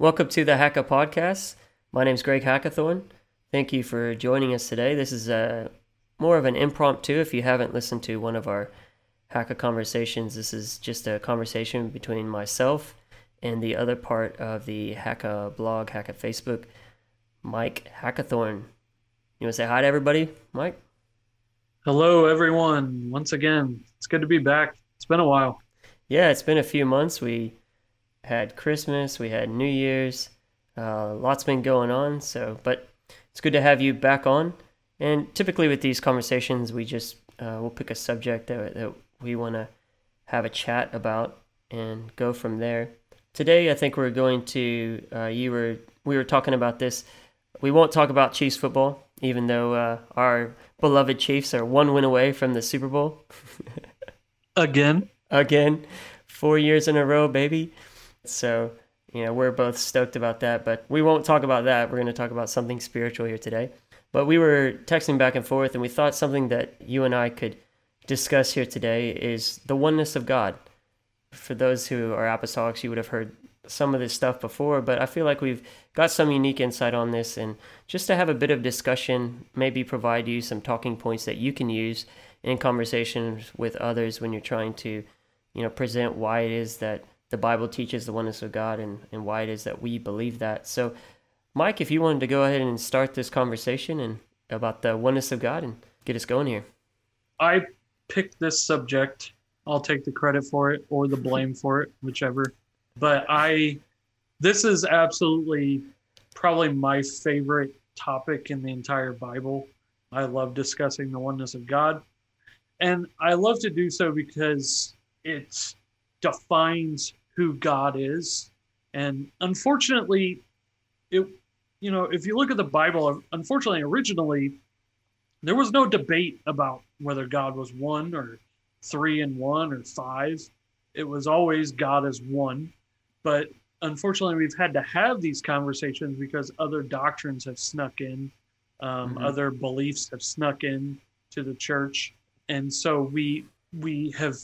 Welcome to the Hacka Podcast. My name is Greg Hackathorn. Thank you for joining us today. This is a, more of an impromptu. If you haven't listened to one of our Hacka conversations, this is just a conversation between myself and the other part of the Hacka blog, Hacka Facebook, Mike Hackathorn. You want to say hi to everybody, Mike? Hello, everyone. Once again, it's good to be back. It's been a while. Yeah, it's been a few months. We had Christmas, we had New Year's, uh, lots been going on. So, but it's good to have you back on. And typically with these conversations, we just uh, we'll pick a subject that, that we want to have a chat about and go from there. Today, I think we're going to. Uh, you were we were talking about this. We won't talk about Chiefs football, even though uh, our beloved Chiefs are one win away from the Super Bowl. Again. Again, four years in a row, baby. So you know we're both stoked about that, but we won't talk about that. We're going to talk about something spiritual here today. But we were texting back and forth, and we thought something that you and I could discuss here today is the oneness of God. For those who are apostolics, you would have heard some of this stuff before, but I feel like we've got some unique insight on this. And just to have a bit of discussion, maybe provide you some talking points that you can use in conversations with others when you're trying to, you know, present why it is that the Bible teaches the oneness of God and, and why it is that we believe that. So, Mike, if you wanted to go ahead and start this conversation and about the oneness of God and get us going here. I picked this subject. I'll take the credit for it or the blame for it, whichever. But I, this is absolutely probably my favorite topic in the entire Bible. I love discussing the oneness of God. And I love to do so because it defines who God is. And unfortunately, it, you know, if you look at the Bible, unfortunately, originally, there was no debate about whether God was one or three and one or five. It was always God as one. But unfortunately, we've had to have these conversations because other doctrines have snuck in, um, mm-hmm. other beliefs have snuck in to the church, and so we we have.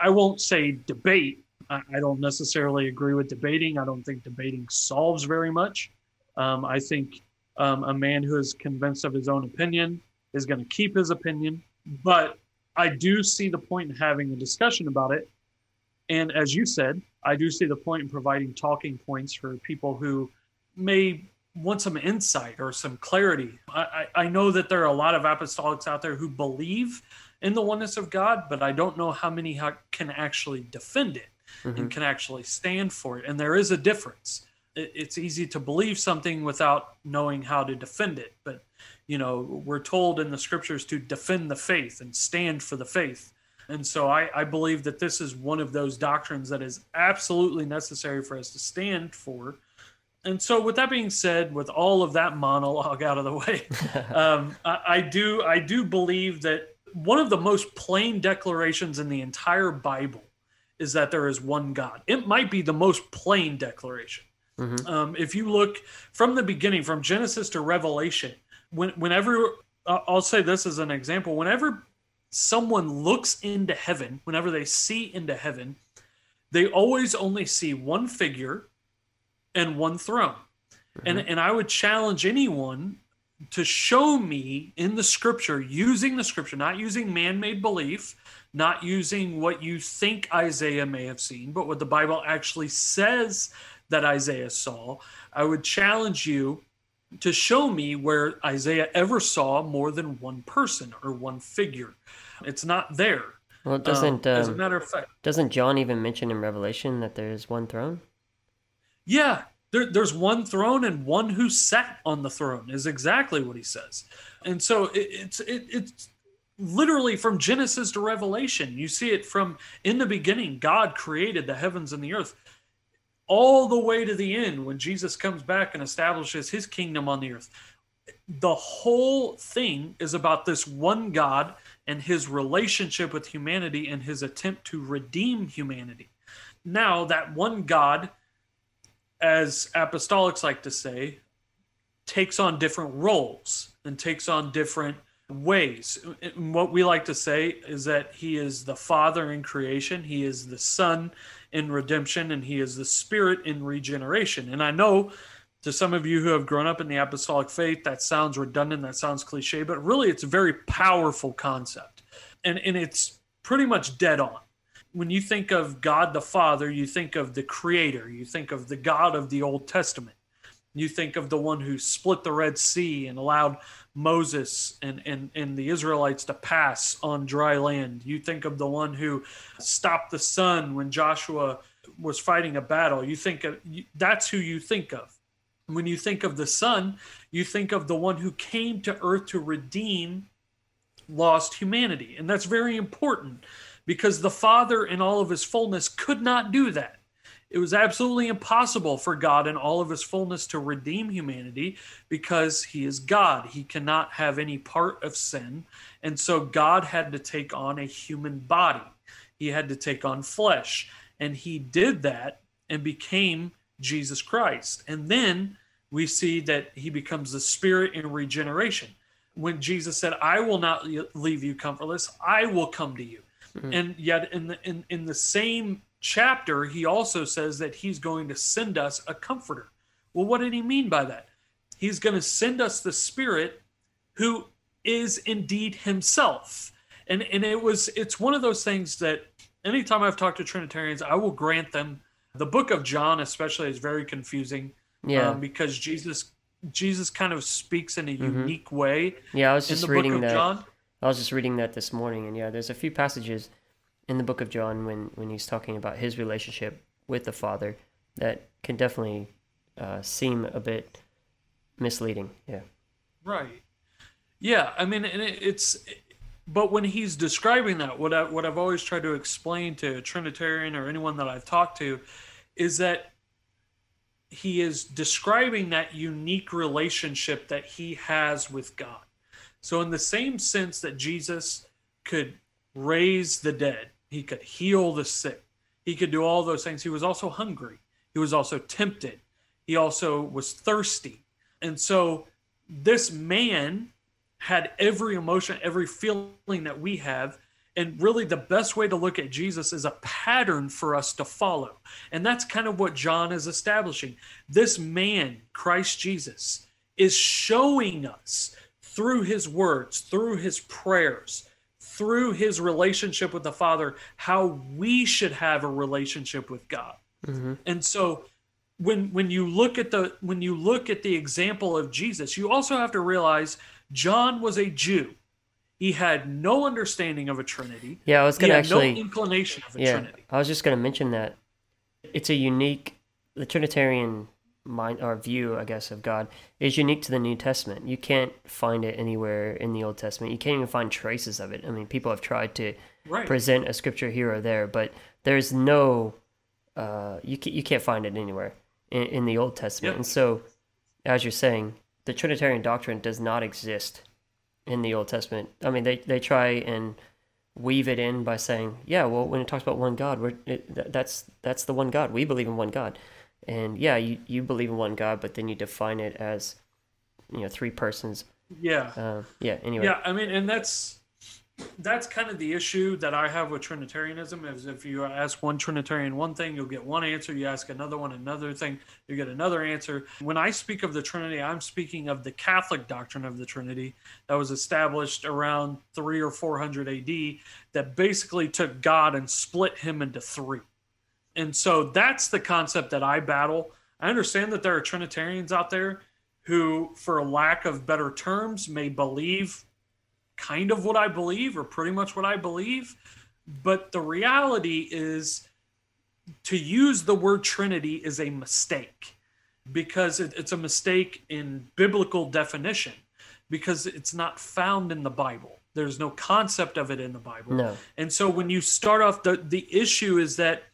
I won't say debate. I, I don't necessarily agree with debating. I don't think debating solves very much. Um, I think um, a man who is convinced of his own opinion is going to keep his opinion. But I do see the point in having a discussion about it. And as you said, I do see the point in providing talking points for people who may want some insight or some clarity. I, I, know that there are a lot of apostolics out there who believe in the oneness of God, but I don't know how many can actually defend it mm-hmm. and can actually stand for it. And there is a difference. It's easy to believe something without knowing how to defend it. But, you know, we're told in the scriptures to defend the faith and stand for the faith. And so I, I believe that this is one of those doctrines that is absolutely necessary for us to stand for. And so, with that being said, with all of that monologue out of the way, um, I, I do I do believe that one of the most plain declarations in the entire Bible is that there is one God. It might be the most plain declaration. Mm-hmm. Um, if you look from the beginning, from Genesis to Revelation, when, whenever uh, I'll say this as an example, whenever someone looks into heaven, whenever they see into heaven, they always only see one figure and one throne. Mm-hmm. And, and I would challenge anyone to show me in the scripture, using the scripture, not using man made belief, not using what you think Isaiah may have seen, but what the Bible actually says that Isaiah saw. I would challenge you to show me where Isaiah ever saw more than one person or one figure. It's not there. Well, it doesn't. Um, as a um, matter of fact, doesn't John even mention in Revelation that there is one throne? Yeah, there, there's one throne and one who sat on the throne is exactly what he says. And so it, it's it, it's literally from Genesis to Revelation. You see it from in the beginning, God created the heavens and the earth all the way to the end when Jesus comes back and establishes his kingdom on the earth. The whole thing is about this one God and his relationship with humanity and his attempt to redeem humanity. Now, that one God, as apostolics like to say, takes on different roles and takes on different ways. And What we like to say is that he is the Father in creation, he is the Son in redemption, and he is the Spirit in regeneration. And I know to some of you who have grown up in the apostolic faith, that sounds redundant, that sounds cliche, but really it's a very powerful concept. And, and it's pretty much dead on. When you think of God the Father, you think of the Creator, you think of the God of the Old Testament. You think of the one who split the Red Sea and allowed Moses and, and, and the Israelites to pass on dry land. You think of the one who stopped the sun when Joshua was fighting a battle. You think of that's who you think of. When you think of the Son, you think of the one who came to earth to redeem lost humanity. And that's very important because the Father, in all of his fullness, could not do that. It was absolutely impossible for God, in all of his fullness, to redeem humanity because he is God. He cannot have any part of sin. And so God had to take on a human body, he had to take on flesh. And he did that and became Jesus Christ. And then we see that he becomes the spirit in regeneration. When Jesus said, I will not leave you comfortless, I will come to you. Mm-hmm. And yet in the in, in the same chapter, he also says that he's going to send us a comforter. Well, what did he mean by that? He's going to send us the spirit who is indeed himself. And and it was it's one of those things that anytime I've talked to Trinitarians, I will grant them the book of John especially is very confusing yeah. Um, because Jesus Jesus kind of speaks in a mm-hmm. unique way. Yeah, I was just reading that. John. I was just reading that this morning, and yeah, there's a few passages in the book of John when when he's talking about his relationship with the Father that can definitely uh, seem a bit misleading. Yeah. Right. Yeah, I mean, and it, it's. But when he's describing that, what I, what I've always tried to explain to a Trinitarian or anyone that I've talked to, is that he is describing that unique relationship that he has with God. So, in the same sense that Jesus could raise the dead, he could heal the sick, he could do all those things, he was also hungry, he was also tempted, he also was thirsty. And so, this man had every emotion, every feeling that we have, and really, the best way to look at Jesus is a pattern for us to follow. And that's kind of what John is establishing. This man, Christ Jesus, is showing us through his words, through his prayers, through his relationship with the Father, how we should have a relationship with God. Mm-hmm. And so, when when you look at the when you look at the example of Jesus, you also have to realize John was a Jew he had no understanding of a Trinity. Yeah, I was going to actually no inclination of a yeah, Trinity. I was just going to mention that it's a unique the Trinitarian mind or view, I guess, of God is unique to the New Testament. You can't find it anywhere in the Old Testament. You can't even find traces of it. I mean, people have tried to right. present a scripture here or there, but there's no uh, you can, you can't find it anywhere in, in the Old Testament. Yep. And so, as you're saying, the Trinitarian doctrine does not exist in the Old Testament. I mean, they they try and weave it in by saying, yeah, well, when it talks about one God, we're, it, that's that's the one God. We believe in one God, and yeah, you you believe in one God, but then you define it as you know three persons. Yeah. Uh, yeah. Anyway. Yeah, I mean, and that's that's kind of the issue that I have with Trinitarianism is if you ask one Trinitarian one thing, you'll get one answer. You ask another one another thing, you get another answer. When I speak of the Trinity, I'm speaking of the Catholic doctrine of the Trinity that was established around three or four hundred AD that basically took God and split him into three. And so that's the concept that I battle. I understand that there are Trinitarians out there who, for lack of better terms, may believe kind of what I believe or pretty much what I believe. But the reality is to use the word Trinity is a mistake because it, it's a mistake in biblical definition because it's not found in the Bible. There's no concept of it in the Bible. No. And so when you start off, the, the issue is that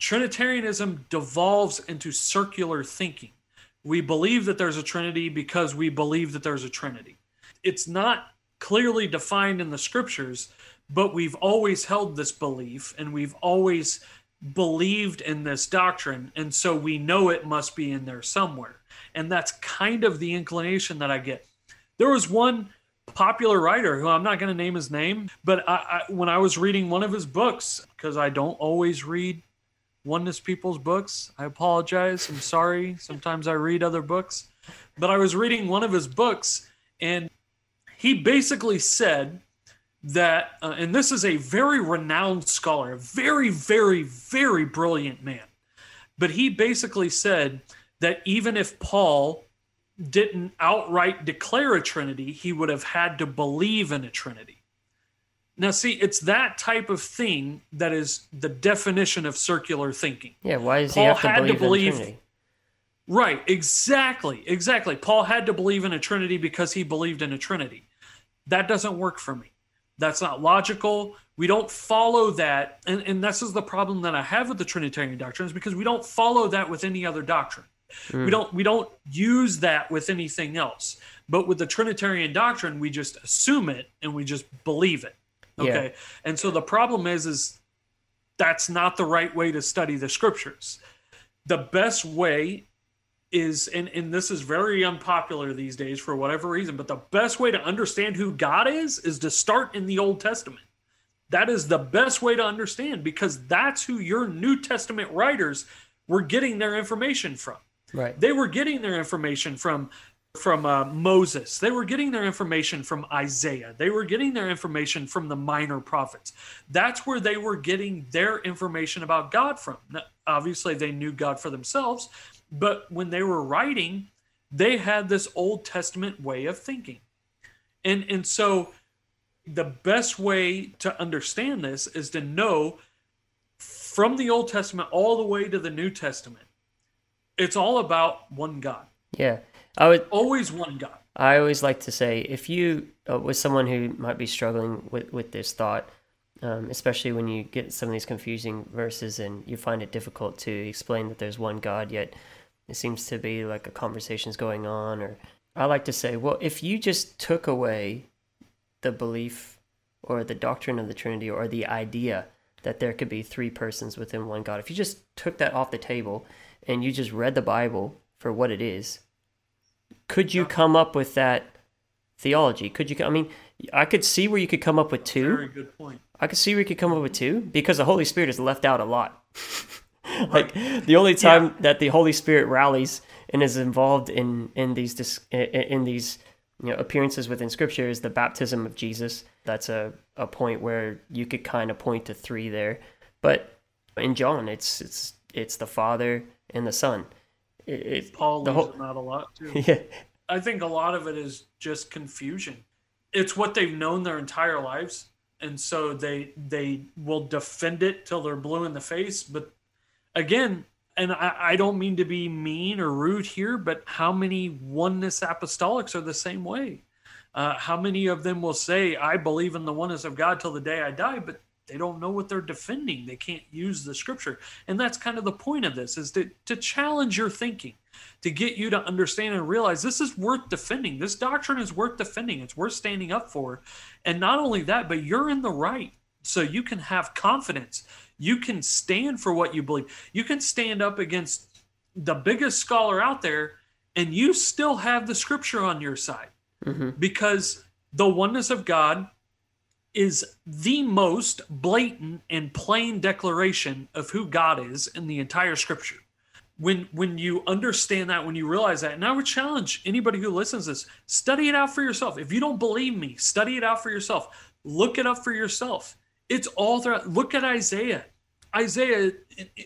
Trinitarianism devolves into circular thinking. We believe that there's a Trinity because we believe that there's a Trinity. It's not clearly defined in the scriptures, but we've always held this belief and we've always believed in this doctrine. And so we know it must be in there somewhere. And that's kind of the inclination that I get. There was one popular writer who I'm not going to name his name, but I, I, when I was reading one of his books, because I don't always read oneness people's books, I apologize. I'm sorry. Sometimes I read other books, but I was reading one of his books, and he basically said that, uh, and this is a very renowned scholar, a very, very, very brilliant man, but he basically said that even if Paul didn't outright declare a trinity, he would have had to believe in a trinity. Now, see, it's that type of thing that is the definition of circular thinking. Yeah, why does Paul he have to had believe, to believe in Trinity? Right, exactly, exactly. Paul had to believe in a Trinity because he believed in a Trinity. That doesn't work for me. That's not logical. We don't follow that. And, and this is the problem that I have with the Trinitarian doctrine is because we don't follow that with any other doctrine. Mm. We don't we don't use that with anything else. But with the Trinitarian doctrine, we just assume it and we just believe it. Okay. Yeah. And so the problem is is that's not the right way to study the scriptures. The best way is and, and this is very unpopular these days for whatever reason, but the best way to understand who God is is to start in the Old Testament. That is the best way to understand because that's who your New Testament writers were getting their information from. Right. They were getting their information from from uh, Moses. They were getting their information from Isaiah. They were getting their information from the minor prophets. That's where they were getting their information about God from. Now, obviously, they knew God for themselves, but when they were writing, they had this Old Testament way of thinking. And, and so the best way to understand this is to know from the Old Testament all the way to the New Testament it's all about one God. Yeah, I would always one God. I always like to say if you uh, with someone who might be struggling with with this thought, um, especially when you get some of these confusing verses and you find it difficult to explain that there's one God, yet it seems to be like a conversation's going on. Or I like to say, well, if you just took away the belief or the doctrine of the Trinity or the idea that there could be three persons within one God, if you just took that off the table and you just read the Bible for what it is, could you come up with that theology? Could you? I mean, I could see where you could come up with two. Very good point. I could see where you could come up with two because the Holy Spirit is left out a lot. like the only time yeah. that the Holy Spirit rallies and is involved in in these in these you know appearances within Scripture is the baptism of Jesus. That's a a point where you could kind of point to three there, but in John, it's it's it's the Father, and the Son. It, it, Paul leaves whole, out a lot too. Yeah. I think a lot of it is just confusion. It's what they've known their entire lives, and so they they will defend it till they're blue in the face. But again, and I, I don't mean to be mean or rude here, but how many oneness apostolics are the same way? Uh, how many of them will say, "I believe in the oneness of God till the day I die," but they don't know what they're defending. They can't use the scripture. And that's kind of the point of this is to, to challenge your thinking to get you to understand and realize this is worth defending. This doctrine is worth defending. It's worth standing up for. And not only that but you're in the right. So you can have confidence. You can stand for what you believe. You can stand up against the biggest scholar out there and you still have the scripture on your side. Mm-hmm. because the oneness of god is the most blatant and plain declaration of who God is in the entire scripture. When when you understand that, when you realize that, and I would challenge anybody who listens to this, study it out for yourself. If you don't believe me, study it out for yourself. Look it up for yourself. It's all throughout. Look at Isaiah. Isaiah,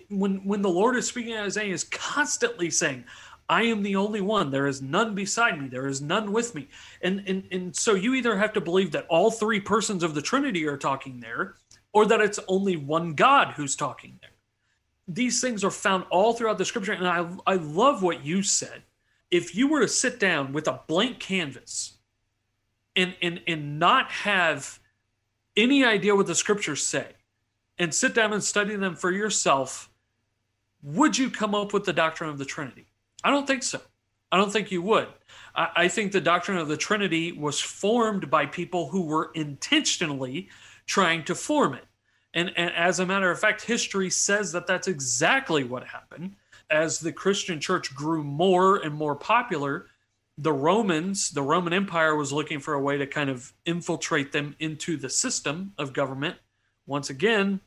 when when the Lord is speaking, Isaiah is constantly saying, I am the only one. There is none beside me. There is none with me. And, and, and so you either have to believe that all three persons of the Trinity are talking there, or that it's only one God who's talking there. These things are found all throughout the scripture. And I, I love what you said. If you were to sit down with a blank canvas and, and, and not have any idea what the scriptures say, and sit down and study them for yourself, would you come up with the doctrine of the Trinity? I don't think so. I don't think you would. I, I think the doctrine of the Trinity was formed by people who were intentionally trying to form it. And, and, as a matter of fact, history says that that's exactly what happened. As the Christian church grew more and more popular, the Romans, the Roman Empire was looking for a way to kind of infiltrate them into the system of government. Once again,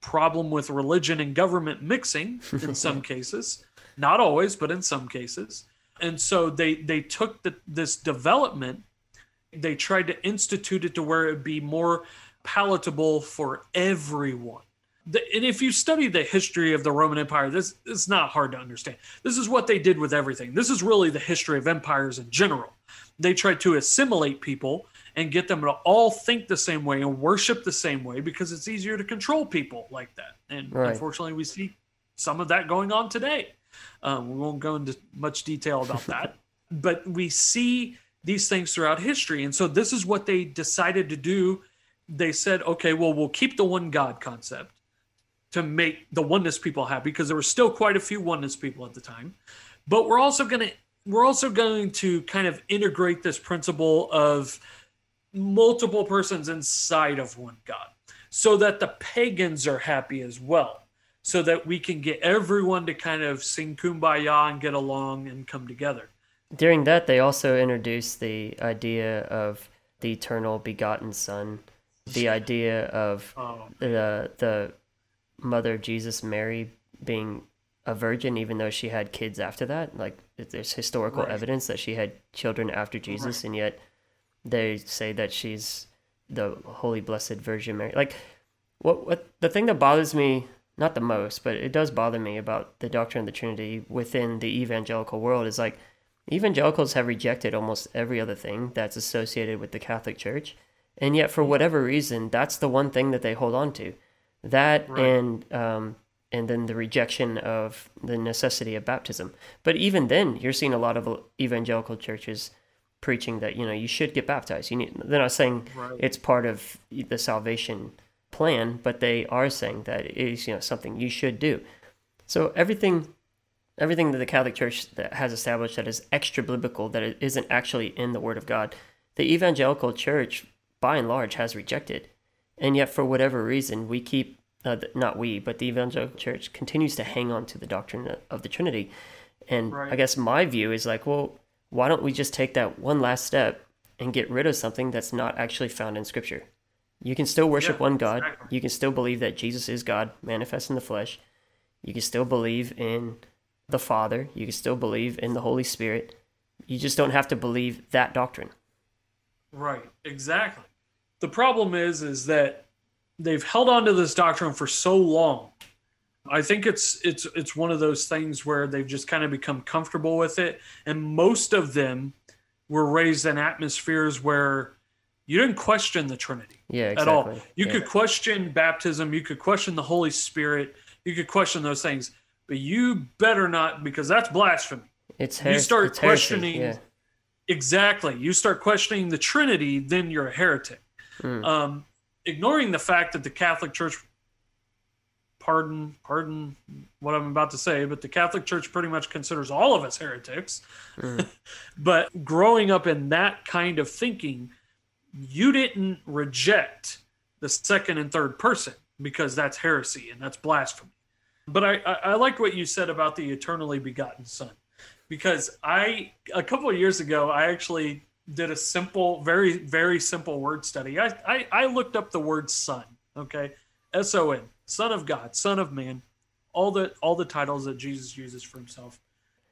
problem with religion and government mixing in some cases, not always, but in some cases. And so they they took the, this development, they tried to institute it to where it would be more palatable for everyone the, and if you study the history of the Roman Empire, this is not hard to understand. This is what they did with everything. This is really the history of empires in general. They tried to assimilate people and get them to all think the same way and worship the same way because it's easier to control people like that. And right. unfortunately, we see some of that going on today. Um, we won't go into much detail about that, but we see these things throughout history. And so this is what they decided to do. They said, okay, well, we'll keep the one God concept to make the oneness people happy because there were still quite a few oneness people at the time. But we're also going to we're also going to kind of integrate this principle of multiple persons inside of one God so that the pagans are happy as well so that we can get everyone to kind of sing kumbaya and get along and come together. During that they also introduced the idea of the eternal begotten son, the idea of oh. the the mother of Jesus, Mary, being a virgin, even though she had kids after that. Like there's historical right. evidence that she had children after Jesus, right. and yet they say that she's the Holy Blessed Virgin Mary. Like what what the thing that bothers me not the most, but it does bother me about the doctrine of the Trinity within the evangelical world is like evangelicals have rejected almost every other thing that's associated with the Catholic Church. And yet, for whatever reason, that's the one thing that they hold on to. That right. and um, and then the rejection of the necessity of baptism. But even then, you're seeing a lot of evangelical churches preaching that you know you should get baptized. You need. They're not saying right. it's part of the salvation plan, but they are saying that it is you know something you should do. So everything, everything that the Catholic Church that has established that is extra biblical, that it isn't actually in the Word of God, the evangelical church by and large has rejected. And yet, for whatever reason, we keep, uh, not we, but the evangelical church continues to hang on to the doctrine of the Trinity. And right. I guess my view is like, well, why don't we just take that one last step and get rid of something that's not actually found in Scripture? You can still worship yeah, one God. Exactly. You can still believe that Jesus is God manifest in the flesh. You can still believe in the Father. You can still believe in the Holy Spirit. You just don't have to believe that doctrine. Right, exactly the problem is is that they've held on to this doctrine for so long. I think it's it's it's one of those things where they've just kind of become comfortable with it, and most of them were raised in atmospheres where you didn't question the Trinity yeah, exactly. at all. You yeah. could question baptism, you could question the Holy Spirit, you could question those things, but you better not because that's blasphemy. It's her- you start it's questioning heresy, yeah. exactly. You start questioning the Trinity, then you're a heretic. Mm. Um, ignoring the fact that the Catholic Church, pardon, pardon what I'm about to say, but the Catholic Church pretty much considers all of us heretics. Mm. but growing up in that kind of thinking, you didn't reject the second and third person because that's heresy and that's blasphemy. But I, I, I what you said about the eternally begotten Son because I a couple of years ago I actually did a simple, very, very simple word study. I, I, I looked up the word son, okay? S O N, Son of God, Son of Man, all the all the titles that Jesus uses for himself.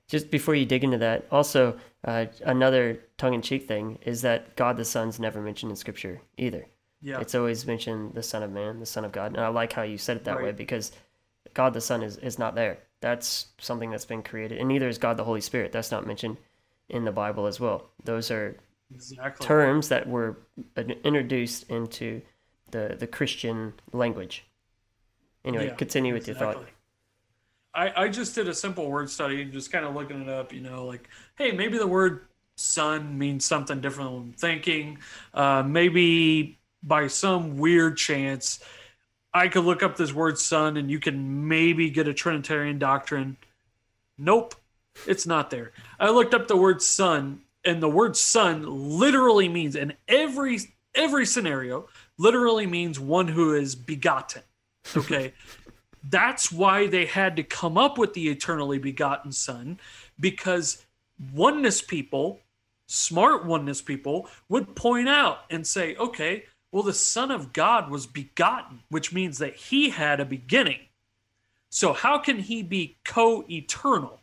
Just before you dig into that, also uh, another tongue-in-cheek thing is that God the Son's never mentioned in Scripture either. Yeah, it's always mentioned the Son of Man, the Son of God, and I like how you said it that right. way because God the Son is is not there. That's something that's been created, and neither is God the Holy Spirit. That's not mentioned in the Bible as well. Those are exactly. terms that were introduced into the the Christian language. Anyway, yeah, continue with exactly. your thought. I, I just did a simple word study, just kind of looking it up. You know, like, hey, maybe the word "son" means something different than thinking. Uh, maybe by some weird chance, I could look up this word "son" and you can maybe get a Trinitarian doctrine. Nope, it's not there. I looked up the word "son" and the word son literally means in every every scenario literally means one who is begotten okay that's why they had to come up with the eternally begotten son because oneness people, smart oneness people, would point out and say, okay, well, the Son of God was begotten, which means that he had a beginning. So, how can he be co eternal?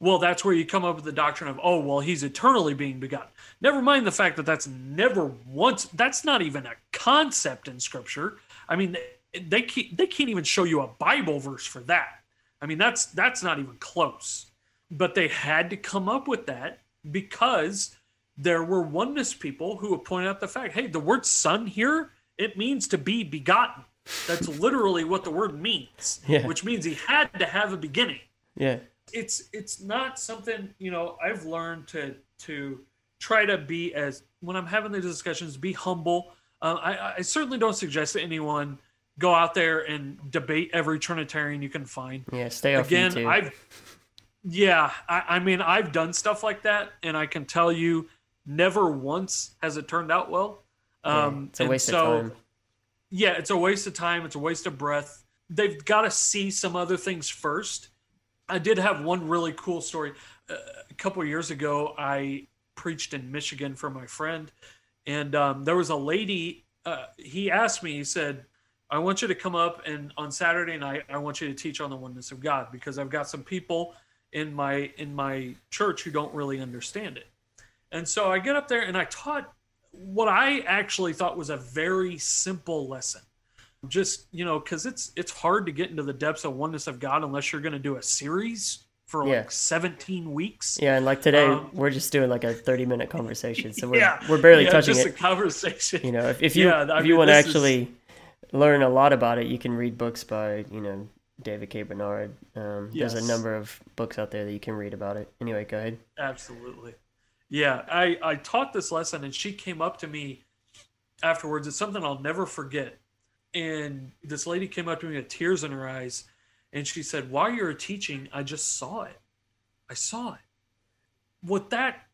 Well, that's where you come up with the doctrine of, oh, well, he's eternally being begotten. Never mind the fact that that's never once, that's not even a concept in scripture. I mean, they can't, they can't even show you a Bible verse for that. I mean, that's that's not even close. But they had to come up with that because there were oneness people who would point out the fact, hey, the word son here, it means to be begotten. That's literally what the word means. Yeah. Which means he had to have a beginning. Yeah. It's it's not something, you know, I've learned to to try to be as when I'm having the discussions, be humble. Uh, I, I certainly don't suggest that anyone go out there and debate every Trinitarian you can find. Yeah. Stay off Again, YouTube. I've yeah, I, I mean I've done stuff like that, and I can tell you, never once has it turned out well. Yeah, Um, it's a waste so, of time. Yeah, it's a waste of time. It's a waste of breath. They've got to see some other things first. I did have one really cool story. Uh, a couple of years ago, I preached in Michigan for my friend, and um, there was a lady. Uh, he asked me. He said, "I want you to come up and on Saturday night, I want you to teach on the oneness of God because I've got some people in my in my church who don't really understand it." And so I get up there and I taught what I actually thought was a very simple lesson. Just, you know, cuz it's it's hard to get into the depths of oneness of God unless you're going to do a series for Yeah. like 17 weeks. Yeah, and like today, Um, we're just doing like a thirty-minute conversation, so we're yeah. we're barely yeah, touching just it. a conversation. You know, if, if you Yeah, I if you want to this is- actually learn a lot about it, you can read books by you know David K. Bernard. Um, There's a number of books out there that you can read about it. Anyway, go ahead. Absolutely. Yeah, I, I taught this lesson and she came up to me afterwards. It's something I'll never forget. And this lady came up to me with tears in her eyes and she said, While you were teaching, I just saw it. I saw it. What that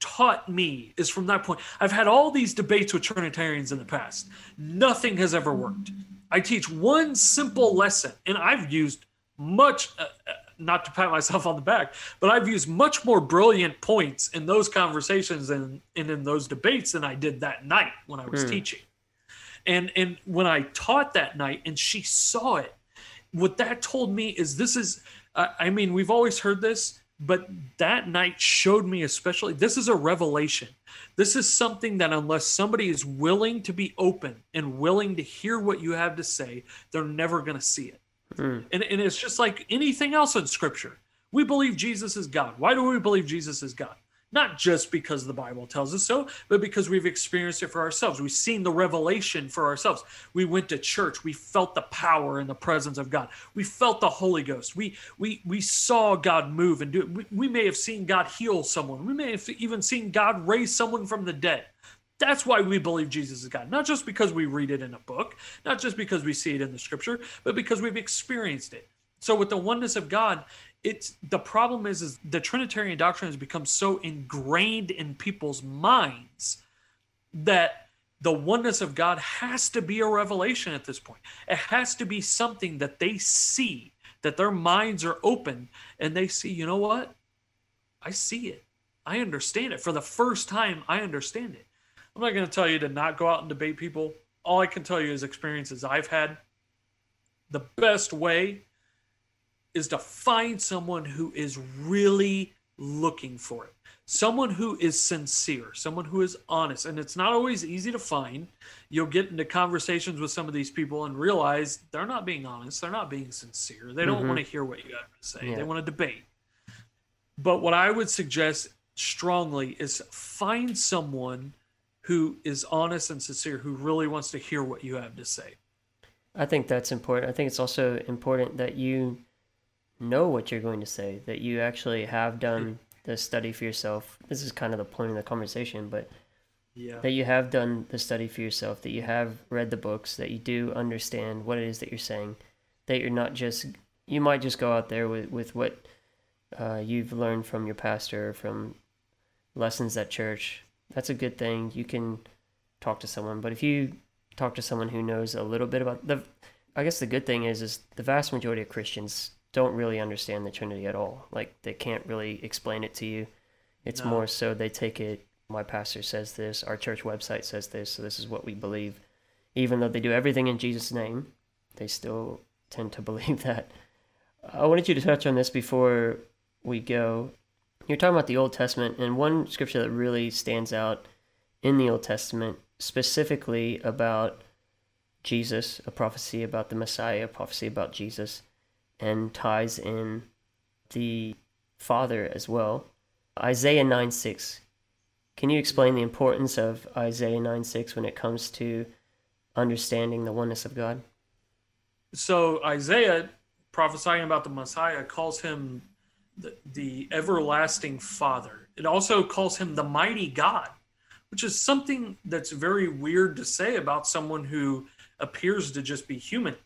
taught me is from that point, I've had all these debates with Trinitarians in the past. Nothing has ever worked. I teach one simple lesson and I've used much, uh, uh, not to pat myself on the back, but I've used much more brilliant points in those conversations and, and in those debates than I did that night when I was Hmm. teaching. And and when I taught that night and she saw it, what that told me is this is I I mean we've always heard this, but that night showed me especially this is a revelation. This is something that unless somebody is willing to be open and willing to hear what you have to say, they're never going to see it. Mm. And, and it's just like anything else in scripture. We believe Jesus is God. Why do we believe Jesus is God? Not just because the Bible tells us so, but because we've experienced it for ourselves. We've seen the revelation for ourselves. We went to church. We felt the power and the presence of God. We felt the Holy Ghost. We we we saw God move and do it. We, we may have seen God heal someone. We may have even seen God raise someone from the dead. That's why we believe Jesus is God. Not just because we read it in a book, not just because we see it in the scripture, but because we've experienced it. So with the oneness of God, it's the problem is is the Trinitarian doctrine has become so ingrained in people's minds that the oneness of God has to be a revelation at this point. It has to be something that they see, that their minds are open and they see, you know what? I see it. I understand it. For the first time, I understand it. I'm not going to tell you to not go out and debate people. All I can tell you is experiences I've had. The best way is to find someone who is really looking for it. Someone who is sincere, someone who is honest. And it's not always easy to find. You'll get into conversations with some of these people and realize they're not being honest. They're not being sincere. They don't Mhm. want to hear what you have to say. Yeah. They want to debate. But what I would suggest strongly is find someone who is honest and sincere, who really wants to hear what you have to say. I think that's important. I think it's also important that you know what you're going to say, that you actually have done the study for yourself. This is kind of the point of the conversation, but Yeah. that you have done the study for yourself, that you have read the books, that you do understand what it is that you're saying, that you're not just, you might just go out there with, with what uh, you've learned from your pastor, from lessons at church. That's a good thing. You can talk to someone, but if you talk to someone who knows a little bit about the, I guess the good thing is, is the vast majority of Christians don't really understand the Trinity at all. Like they can't really explain it to you. It's No. more so they take it. My pastor says this. Our church website says this. So this is what we believe. Even though they do everything in Jesus' name, they still tend to believe that. I wanted you to touch on this before we go. You're talking about the Old Testament, and one scripture that really stands out in the Old Testament, specifically about Jesus, a prophecy about the Messiah, a prophecy about Jesus, and ties in the Father as well. Isaiah 9 6. Can you explain the importance of Isaiah 9 6 when it comes to understanding the oneness of God? So Isaiah prophesying about the Messiah calls him the, the everlasting Father. It also calls him the mighty God, which is something that's very weird to say about someone who appears to just be human.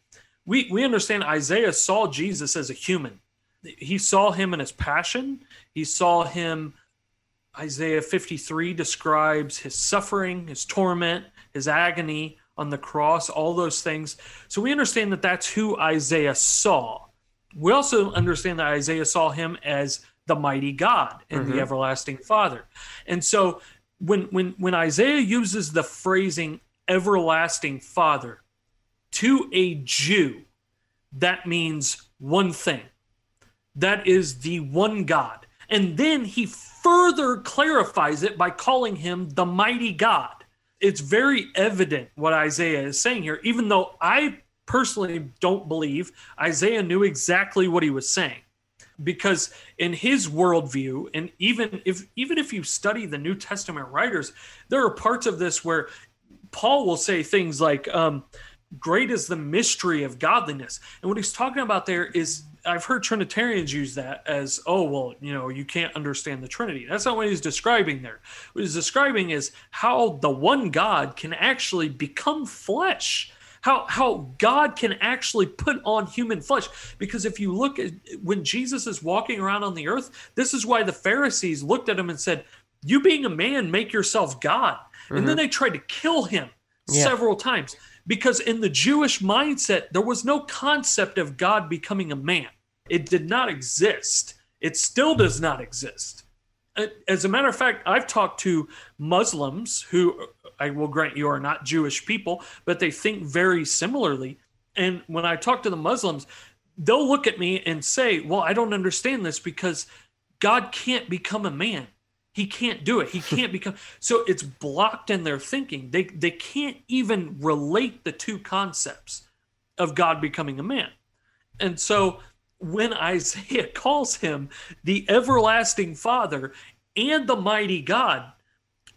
We we understand Isaiah saw Jesus as a human. He saw him in his passion. He saw him Isaiah 53 describes his suffering, his torment, his agony on the cross, all those things. So we understand that that's who Isaiah saw. We also understand that Isaiah saw him as the mighty God and the Mhm. everlasting Father. And so when when when Isaiah uses the phrasing everlasting Father to a Jew, that means one thing. That is the one God. And then he further clarifies it by calling him the mighty God. It's very evident what Isaiah is saying here, even though I personally don't believe Isaiah knew exactly what he was saying. Because in his worldview, and even if even if you study the New Testament writers, there are parts of this where Paul will say things like, um, great is the mystery of godliness. And what he's talking about there is I've heard Trinitarians use that as, oh, well, you know, you can't understand the Trinity. That's not what he's describing there. What he's describing is how the one God can actually become flesh. How, how God can actually put on human flesh. Because if you look at when Jesus is walking around on the earth, this is why the Pharisees looked at him and said, You being a man, make yourself God. And then mm-hmm. they tried to kill him Yeah. several times because in the Jewish mindset, there was no concept of God becoming a man. It did not exist. It still does not exist. Uh, As a matter of fact, I've talked to Muslims who I will grant you are not Jewish people, but they think very similarly. And when I talk to the Muslims, they'll look at me and say, Well, I don't understand this because God can't become a man. He can't do it. He can't become so it's blocked in their thinking. They they can't even relate the two concepts of God becoming a man. And so when Isaiah calls him the everlasting father and the mighty God,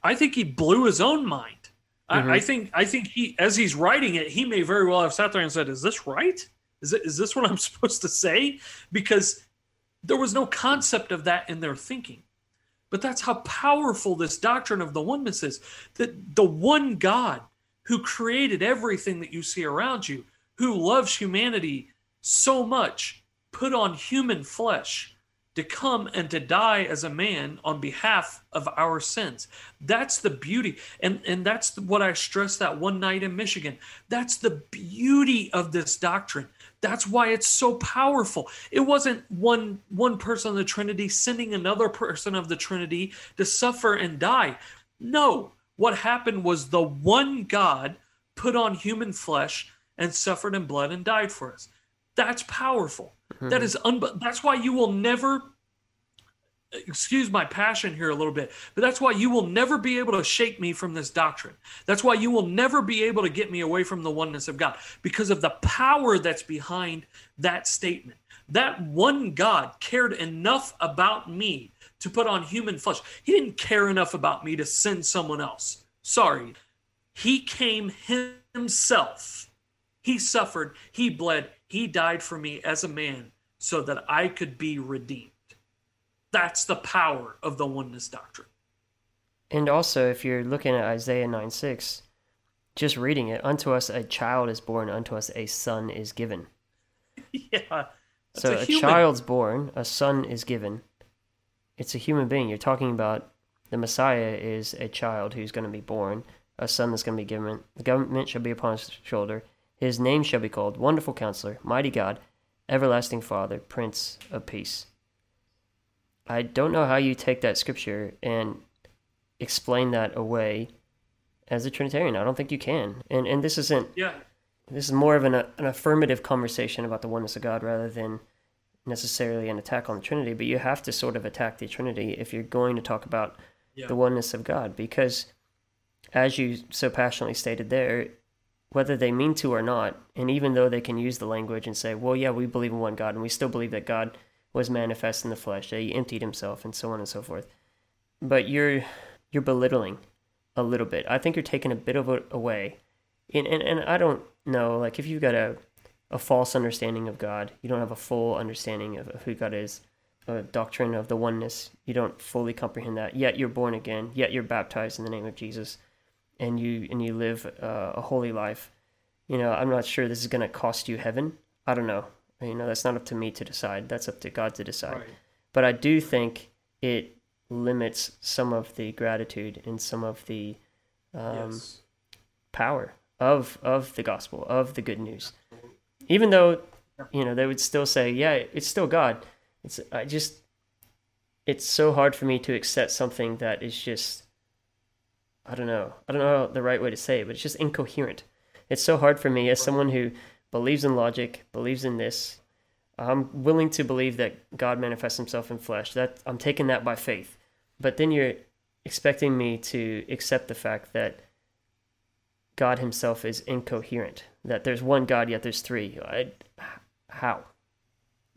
I think he blew his own mind. I, mm-hmm. I think I think he as he's writing it, he may very well have sat there and said, Is this right? Is it is this what I'm supposed to say? Because there was no concept of that in their thinking. But that's how powerful this doctrine of the oneness is that the one God who created everything that you see around you, who loves humanity so much, put on human flesh to come and to die as a man on behalf of our sins. That's the beauty. And, and that's what I stressed that one night in Michigan. That's the beauty of this doctrine. That's why it's so powerful. It wasn't one one person of the Trinity sending another person of the Trinity to suffer and die. No, what happened was the one God put on human flesh and suffered in blood and died for us. That's powerful. That hmm. is un- that's why you will never excuse my passion here a little bit, but that's why you will never be able to shake me from this doctrine. That's why you will never be able to get me away from the oneness of God because of the power that's behind that statement. That one God cared enough about me to put on human flesh. He didn't care enough about me to send someone else. Sorry. He came himself. He suffered, he bled, he died for me as a man so that I could be redeemed. That's the power of the oneness doctrine. And also, if you're looking at Isaiah 9 6, just reading it, unto us a child is born, unto us a son is given. yeah. So a a, child's born, a son is given. It's a human being. You're talking about the Messiah is a child who's going to be born, a son that's going to be given. The government shall be upon his shoulder. His name shall be called Wonderful Counselor, Mighty God, everlasting Father, Prince of Peace. I don't know how you take that scripture and explain that away as a Trinitarian. I don't think you can. And and this isn't Yeah. this is more of an, an affirmative conversation about the oneness of God rather than necessarily an attack on the Trinity. But you have to sort of attack the Trinity if you're going to talk about Yeah. the oneness of God, because as you so passionately stated there, whether they mean to or not, and even though they can use the language and say, "Well, yeah, we believe in one God, and we still believe that God was manifest in the flesh, that He emptied Himself, and so on and so forth," but you're you're belittling a little bit. I think you're taking a bit of it away, and and, and I don't know, like if you've got a a false understanding of God, you don't have a full understanding of, of who God is, a doctrine of the oneness, you don't fully comprehend that. Yet you're born again, yet you're baptized in the name of Jesus, and you and you live uh, a holy life. You know, I'm not sure this is going to cost you heaven. I don't know. You know, that's not up to me to decide. That's up to God to decide. Right. But I do think it limits some of the gratitude and some of the um, yes. power of of the gospel of the good news even though you know they would still say yeah it's still god it's i just it's so hard for me to accept something that is just i don't know i don't know the right way to say it but it's just incoherent it's so hard for me as someone who believes in logic believes in this i'm willing to believe that god manifests himself in flesh that i'm taking that by faith but then you're expecting me to accept the fact that God Himself is incoherent. That there's one God, yet there's three. I, how?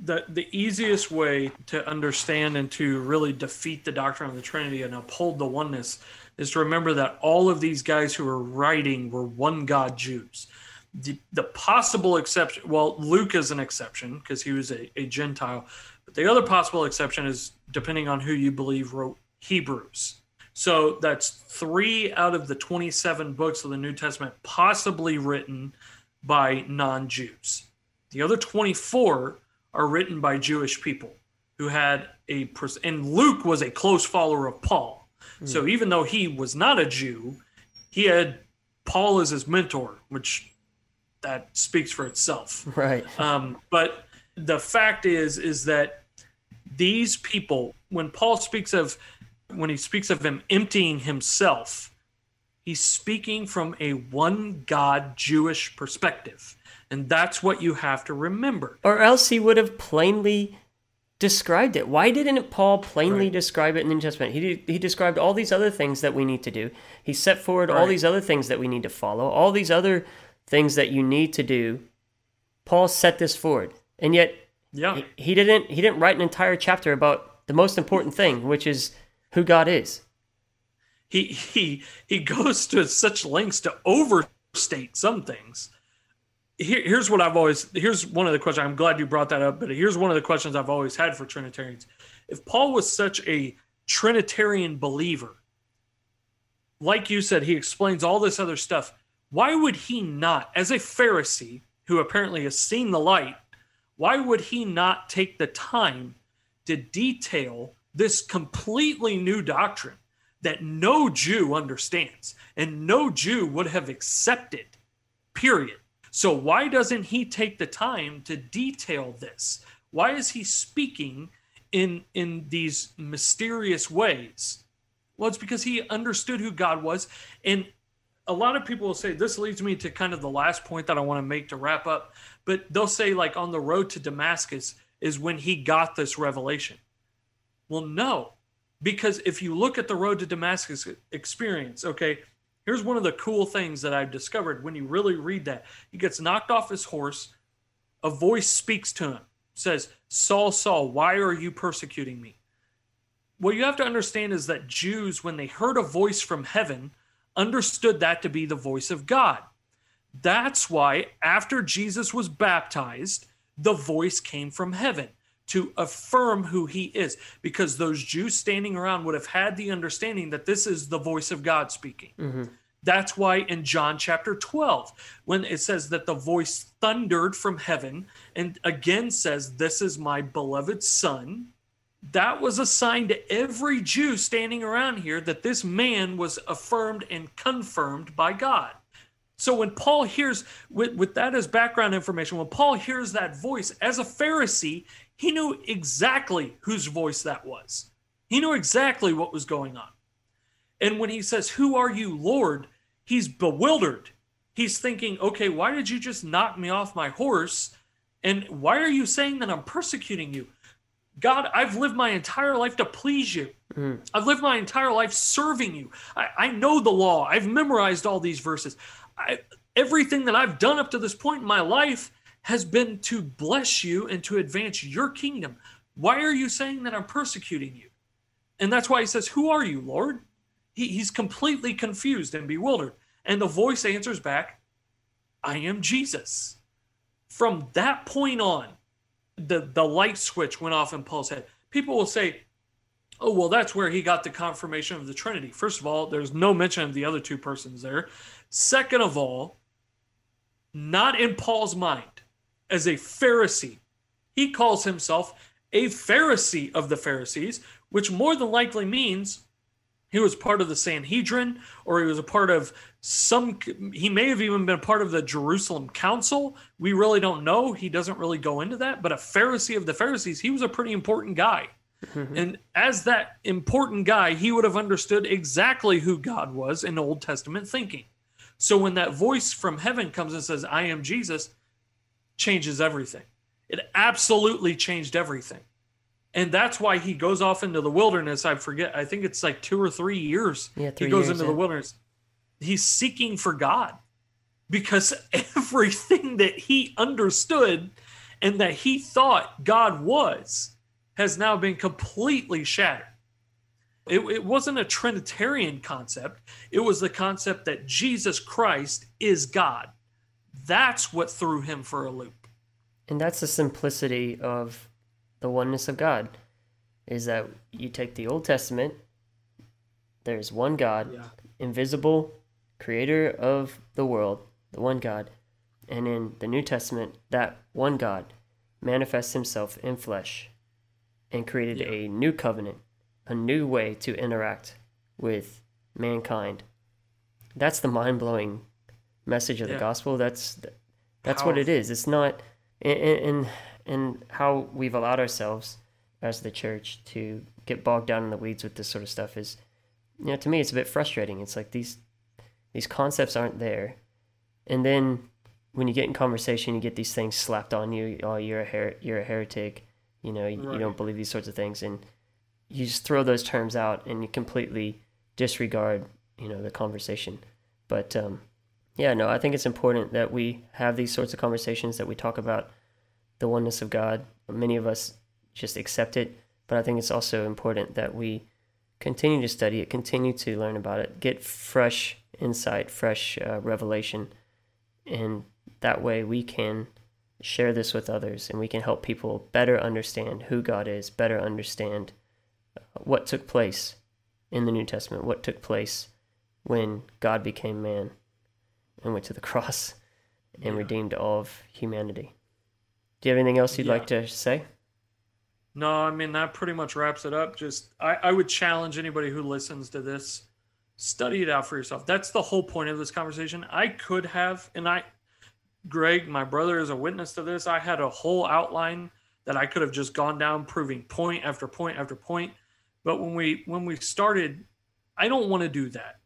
the the easiest way to understand and to really defeat the doctrine of the Trinity and uphold the oneness is to remember that all of these guys who are writing were one God Jews. The, the possible exception, well, Luke is an exception because he was a, a Gentile, but the other possible exception is depending on who you believe wrote Hebrews. So that's three out of the 27 books of the New Testament possibly written by non Jews. The other 24 are written by Jewish people who had a pers- and Luke was a close follower of Paul. So hmm. even though he was not a Jew, he had Paul as his mentor, which that speaks for itself. Right. Um, but the fact is, is that these people, when Paul speaks of, when he speaks of him emptying himself, he's speaking from a one God Jewish perspective. And that's what you have to remember. Or else he would have plainly described it. Why didn't Paul plainly Right. describe it in the New Testament? He he described all these other things that we need to do. He set forward all these other things that we need to follow, all these other things that you need to do. Paul set this forward, and yet Yeah. he, he didn't he didn't write an entire chapter about the most important thing, which is who God is. he he he goes to such lengths to overstate some things. Here, here's what I've always here's one of the questions. I'm glad you brought that up, but here's one of the questions I've always had for Trinitarians. If Paul was such a Trinitarian believer, like you said, he explains all this other stuff. Why would he not, as a Pharisee who apparently has seen the light, why would he not take the time to detail this completely new doctrine that no Jew understands and no Jew would have accepted, period? So, why doesn't he take the time to detail this? Why is he speaking in, in these mysterious ways? Well, it's because he understood who God was. And a lot of people will say, this leads me to kind of the last point that I want to make to wrap up. But they'll say, like, on the road to Damascus is when he got this revelation. Well, no, because if you look at the road to Damascus experience, okay, here's one of the cool things that I've discovered when you really read that. He gets knocked off his horse, a voice speaks to him, says, Saul, Saul, why are you persecuting me? What you have to understand is that Jews, when they heard a voice from heaven, understood that to be the voice of God. That's why after Jesus was baptized, the voice came from heaven to affirm who he is, because those Jews standing around would have had the understanding that this is the voice of God speaking. Mm-hmm. That's why in John chapter 12, when it says that the voice thundered from heaven and again says, This is my beloved son, that was a sign to every Jew standing around here that this man was affirmed and confirmed by God. So when Paul hears, with, with that as background information, when Paul hears that voice as a Pharisee, he knew exactly whose voice that was. He knew exactly what was going on. And when he says, Who are you, Lord? he's bewildered. He's thinking, Okay, why did you just knock me off my horse? And why are you saying that I'm persecuting you? God, I've lived my entire life to please you. Mm. I've lived my entire life serving you. I, I, know the law. I've memorized all these verses. I, everything that I've done up to this point in my life has been to bless you and to advance your kingdom. Why are you saying that I'm persecuting you? And that's why he says, Who are you, Lord? He, he's completely confused and bewildered. And the voice answers back, I am Jesus. From that point on, the, the light switch went off in Paul's head. People will say, oh, well, that's where he got the confirmation of the Trinity. First of all, there's no mention of the other two persons there. Second of all, not in Paul's mind. As a Pharisee, he calls himself a Pharisee of the Pharisees, which more than likely means he was part of the Sanhedrin, or he was a part of some. He may have even been a part of the Jerusalem Council. We really don't know. He doesn't really go into that. But a Pharisee of the Pharisees, he was a pretty important guy. Mm-hmm. And as that important guy, he would have understood exactly who God was in Old Testament thinking. So when that voice from heaven comes and says, I am Jesus, changes everything. It absolutely changed everything and that's why he goes off into the wilderness. I forget. I think it's like two or three years. Yeah, three he goes years, into yeah. the wilderness. He's seeking for God because everything that he understood and that he thought God was has now been completely shattered. It, it wasn't a Trinitarian concept. It was the concept that Jesus Christ is God. That's what threw him for a loop. And that's the simplicity of the oneness of God is that you take the Old Testament, there's one God, yeah. invisible, creator of the world, the one God. And in the New Testament, that one God manifests himself in flesh and created yeah. a new covenant, a new way to interact with mankind. That's the mind-blowing message of yeah. the gospel. That's that's Powerful. what it is. It's not and, and and how we've allowed ourselves as the church to get bogged down in the weeds with this sort of stuff is you know to me it's a bit frustrating. It's like these these concepts aren't there. And then when you get in conversation you get these things slapped on you. Oh you're a her- you're a heretic. You know you, right. you don't believe these sorts of things. And you just throw those terms out and you completely disregard you know the conversation. But um yeah no i think it's important that we have these sorts of conversations that we talk about the oneness of God. Many of us just accept it, but I think it's also important that we continue to study it, continue to learn about it, get fresh insight, fresh uh, revelation, and that way we can share this with others and we can help people better understand who God is, better understand uh, what took place in the New Testament, what took place when God became man and went to the cross and yeah. redeemed all of humanity. Do you have anything else you'd yeah. like to say? No, I mean that pretty much wraps it up. Just I, I would challenge anybody who listens to this, study it out for yourself. That's the whole point of this conversation. I could have, and I Greg, my brother is a witness to this. I had a whole outline that I could have just gone down proving point after point after point. But when we when we started, I don't want to do that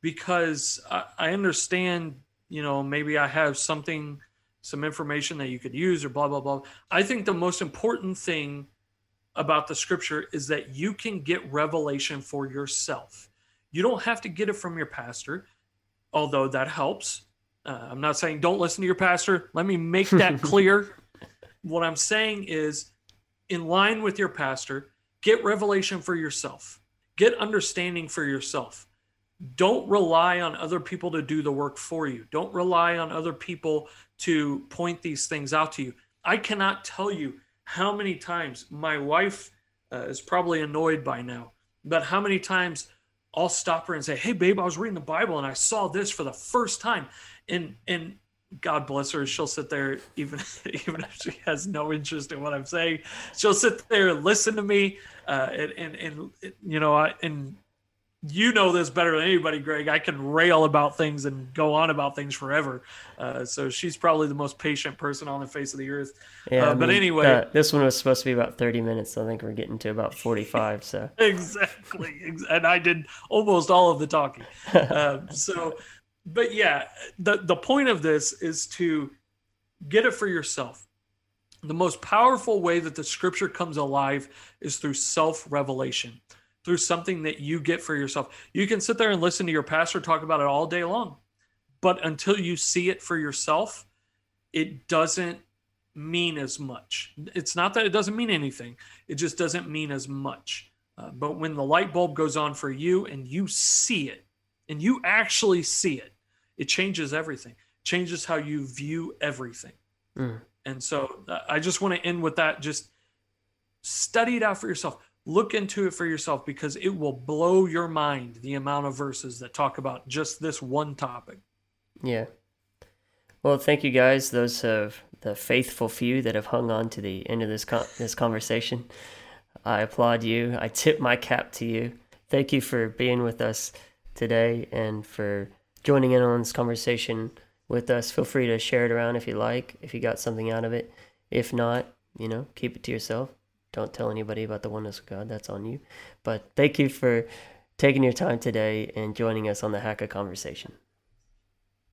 because I, I understand, you know, maybe I have something some information that you could use or blah blah blah. I think the most important thing about the scripture is that you can get revelation for yourself. You don't have to get it from your pastor although that helps. Uh, i'm not saying don't listen to your pastor. Let me make that clear. What i'm saying is in line with your pastor get revelation for yourself. Get understanding for yourself don't rely on other people to do the work for you. Don't rely on other people to point these things out to you. I cannot tell you how many times my wife uh, is probably annoyed by now, but how many times I'll stop her and say, "Hey, babe, I was reading the Bible and I saw this for the first time," and and God bless her, she'll sit there even even if she has no interest in what I'm saying. She'll sit there and listen to me, uh, and, and and you know, I, and you know this better than anybody, Greg. I can rail about things and go on about things forever. Uh, so she's probably the most patient person on the face of the earth. Yeah, Uh, I but mean, anyway. uh, this one was supposed to be about 30 minutes. So I think we're getting to about 45. So exactly. And I did almost all of the talking. Um, so, but yeah, the, the point of this is to get it for yourself. The most powerful way that the scripture comes alive is through self revelation, through something that you get for yourself. You can sit there and listen to your pastor talk about it all day long, but until you see it for yourself, it doesn't mean as much. It's not that it doesn't mean anything, it just doesn't mean as much. Uh, but when the light bulb goes on for you and you see it, and you actually see it, it changes everything, changes how you view everything. Mm. And so uh, I just want to end with that. Just study it out for yourself. Look into it for yourself because it will blow your mind the amount of verses that talk about just this one topic. Yeah. Well, thank you guys, those of the faithful few that have hung on to the end of this con- this conversation. I applaud you. I tip my cap to you. Thank you for being with us today and for joining in on this conversation with us. Feel free to share it around if you like, if you got something out of it. If not, you know, keep it to yourself. Don't tell anybody about the oneness of God. That's on you. But thank you for taking your time today and joining us on the Hacka conversation.